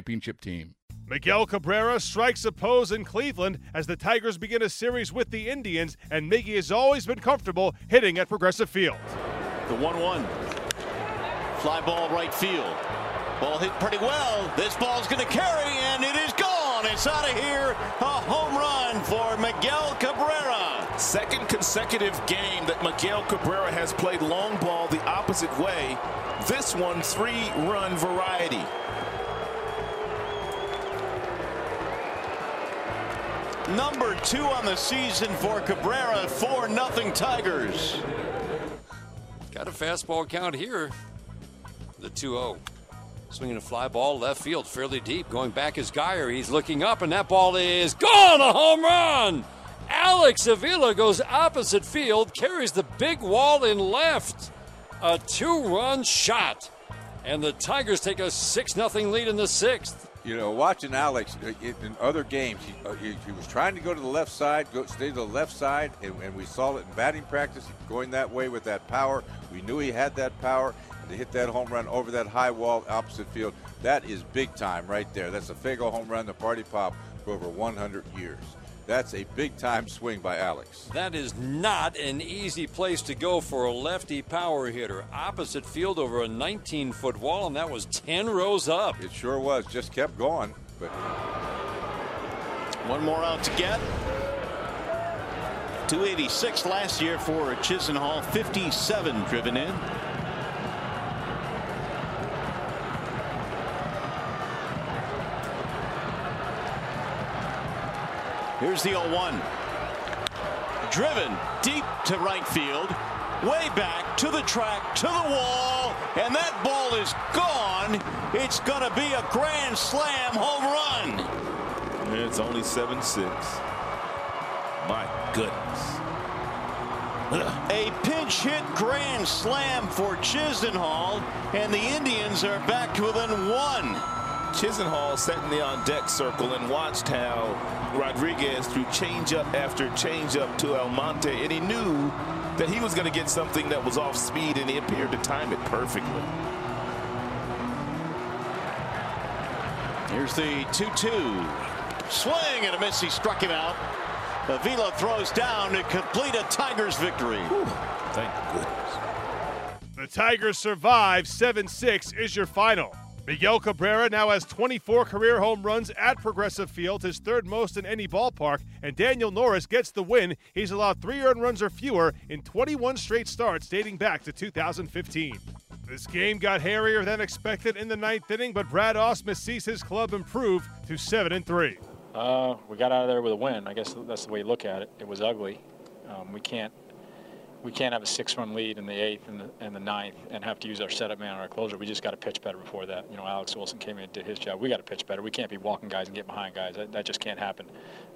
championship team. Miguel Cabrera strikes a pose in Cleveland as the Tigers begin a series with the Indians, and Miggy has always been comfortable hitting at Progressive Field. The 1 1. Fly ball right field. Ball hit pretty well. This ball's going to carry, and it is gone. It's out of here. A home run for Miguel Cabrera. Second consecutive game that Miguel Cabrera has played long ball the opposite way. This one, three run variety. Number two on the season for Cabrera, 4 0 Tigers. Got a fastball count here. The 2 0. Swinging a fly ball left field, fairly deep. Going back is Guyer. He's looking up, and that ball is gone. A home run. Alex Avila goes opposite field, carries the big wall in left. A two run shot. And the Tigers take a 6 0 lead in the sixth. You know, watching Alex uh, in other games, he, uh, he, he was trying to go to the left side, go stay to the left side, and, and we saw it in batting practice, going that way with that power. We knew he had that power, to hit that home run over that high wall opposite field, that is big time right there. That's a Faygo home run, the party pop for over 100 years. That's a big time swing by Alex. That is not an easy place to go for a lefty power hitter. Opposite field over a 19 foot wall, and that was 10 rows up. It sure was. Just kept going. But one more out to get. 286 last year for Chisenhall, 57 driven in. Here's the 0 1. Driven deep to right field, way back to the track, to the wall, and that ball is gone. It's going to be a grand slam home run. It's only 7 6. My goodness. A pinch hit grand slam for Chisenhall, and the Indians are back to within one. Chisenhall sat in the on deck circle and watched how Rodriguez threw changeup after changeup to Almonte, and he knew that he was going to get something that was off speed, and he appeared to time it perfectly. Here's the 2-2. Swing and a miss. He struck him out. Avila throws down to complete a Tigers victory. Whew, thank goodness. The Tigers survive. 7-6 is your final. Miguel Cabrera now has 24 career home runs at Progressive Field, his third most in any ballpark, and Daniel Norris gets the win. He's allowed three earned runs or fewer in 21 straight starts dating back to 2015. This game got hairier than expected in the ninth inning, but Brad Ausmus sees his club improve to 7 and 3. Uh, we got out of there with a win. I guess that's the way you look at it. It was ugly. Um, we can't we can't have a six-run lead in the eighth and the, and the ninth and have to use our setup man or our closer. We just got to pitch better before that. You know, Alex Wilson came in and did his job. We got to pitch better. We can't be walking guys and get behind guys. That, that just can't happen.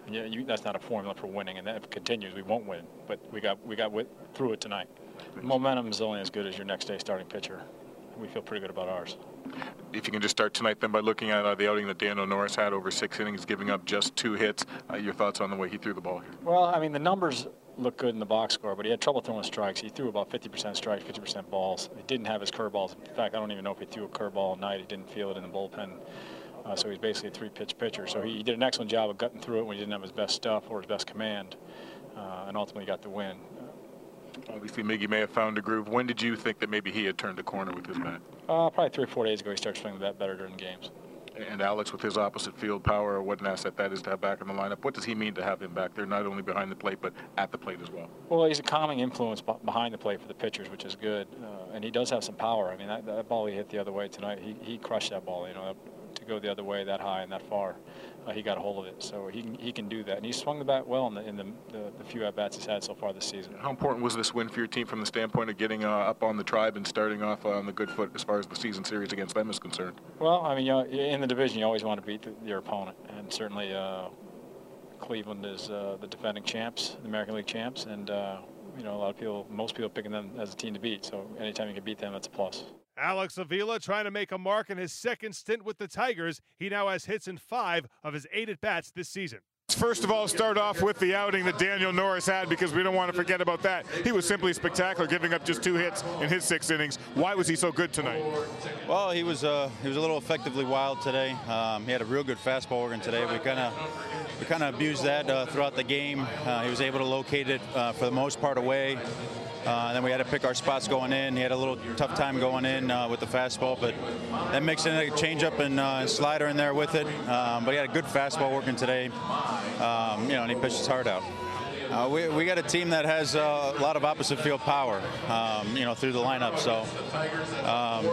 You, you, that's not a formula for winning, and that if it continues, we won't win. But we got we got through it tonight. Momentum is only as good as your next day starting pitcher. We feel pretty good about ours. If you can just start tonight, then by looking at uh, the outing that Daniel Norris had over six innings, giving up just two hits, uh, your thoughts on the way he threw the ball here? Well, I mean, the numbers looked good in the box score, but he had trouble throwing strikes. He threw about 50% strikes, 50% balls. He didn't have his curveballs. In fact, I don't even know if he threw a curveball all night. He didn't feel it in the bullpen. Uh, so he's basically a three-pitch pitcher. So he, he, did an excellent job of gutting through it when he didn't have his best stuff or his best command, uh, and ultimately got the win. Obviously, Miggy may have found a groove. When did you think that maybe he had turned a corner with his bat? Uh, probably three or four days ago, he started swinging the bat better during games. And Alex, with his opposite field power, what an asset that is to have back in the lineup. What does he mean to have him back there, not only behind the plate, but at the plate as well? Well, he's a calming influence behind the plate for the pitchers, which is good. Uh, and he does have some power. I mean, that, that ball he hit the other way tonight, he, he crushed that ball, you know, to go the other way that high and that far uh, he got a hold of it. So he can, he can do that. And he swung the bat well in the, in the, the, the few at bats he's had so far this season. How important was this win for your team from the standpoint of getting uh, up on the tribe and starting off on the good foot as far as the season series against them is concerned? Well, I mean, you know, in the division, you always want to beat the, your opponent. And certainly uh, Cleveland is uh, the defending champs, the American League champs. And, uh, you know, a lot of people, most people picking them as a team to beat. So anytime you can beat them, that's a plus. Alex Avila trying to make a mark in his second stint with the Tigers. He now has hits in five of his eight at bats this season. First of all, start off with the outing that Daniel Norris had because we don't want to forget about that. He was simply spectacular, giving up just two hits in his six innings. Why was he so good tonight? Well, he was uh, he was a little effectively wild today. Um, he had a real good fastball organ today. We kind of we kind of abused that uh, throughout the game. Uh, he was able to locate it uh, for the most part away. Uh, then we had to pick our spots going in. He had a little tough time going in uh, with the fastball, but then mixing a changeup and uh, slider in there with it. Um, but he had a good fastball working today. Um, you know, and he pitched his heart out. Uh, we, we got a team that has uh, a lot of opposite field power, um, you know, through the lineup. So, um,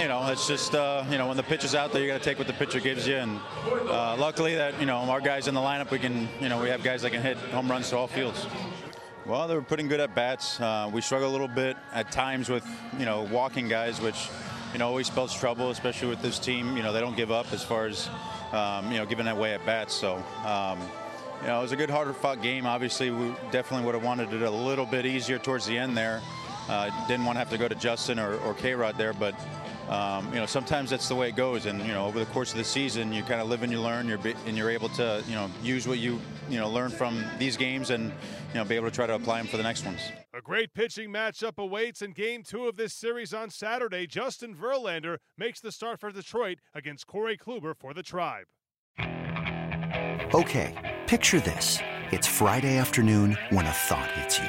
you know, it's just, uh, you know, when the pitch is out there, you got to take what the pitcher gives you. And uh, luckily that, you know, our guys in the lineup, we can, you know, we have guys that can hit home runs to all fields. Well, they were putting good at bats. Uh, we struggle a little bit at times with, you know, walking guys, which, you know, always spells trouble, especially with this team. You know, they don't give up as far as, um, you know, giving that way at bats. So, um, you know, it was a good, harder fought game. Obviously, we definitely would have wanted it a little bit easier towards the end there. Uh, didn't want to have to go to Justin or, or K-Rod there, but um, you know, sometimes that's the way it goes. And you know, over the course of the season, you kind of live and you learn. You're and you're able to you know use what you you know learn from these games and you know be able to try to apply them for the next ones. A great pitching matchup awaits in Game Two of this series on Saturday. Justin Verlander makes the start for Detroit against Corey Kluber for the Tribe. Okay, picture this: it's Friday afternoon when a thought hits you.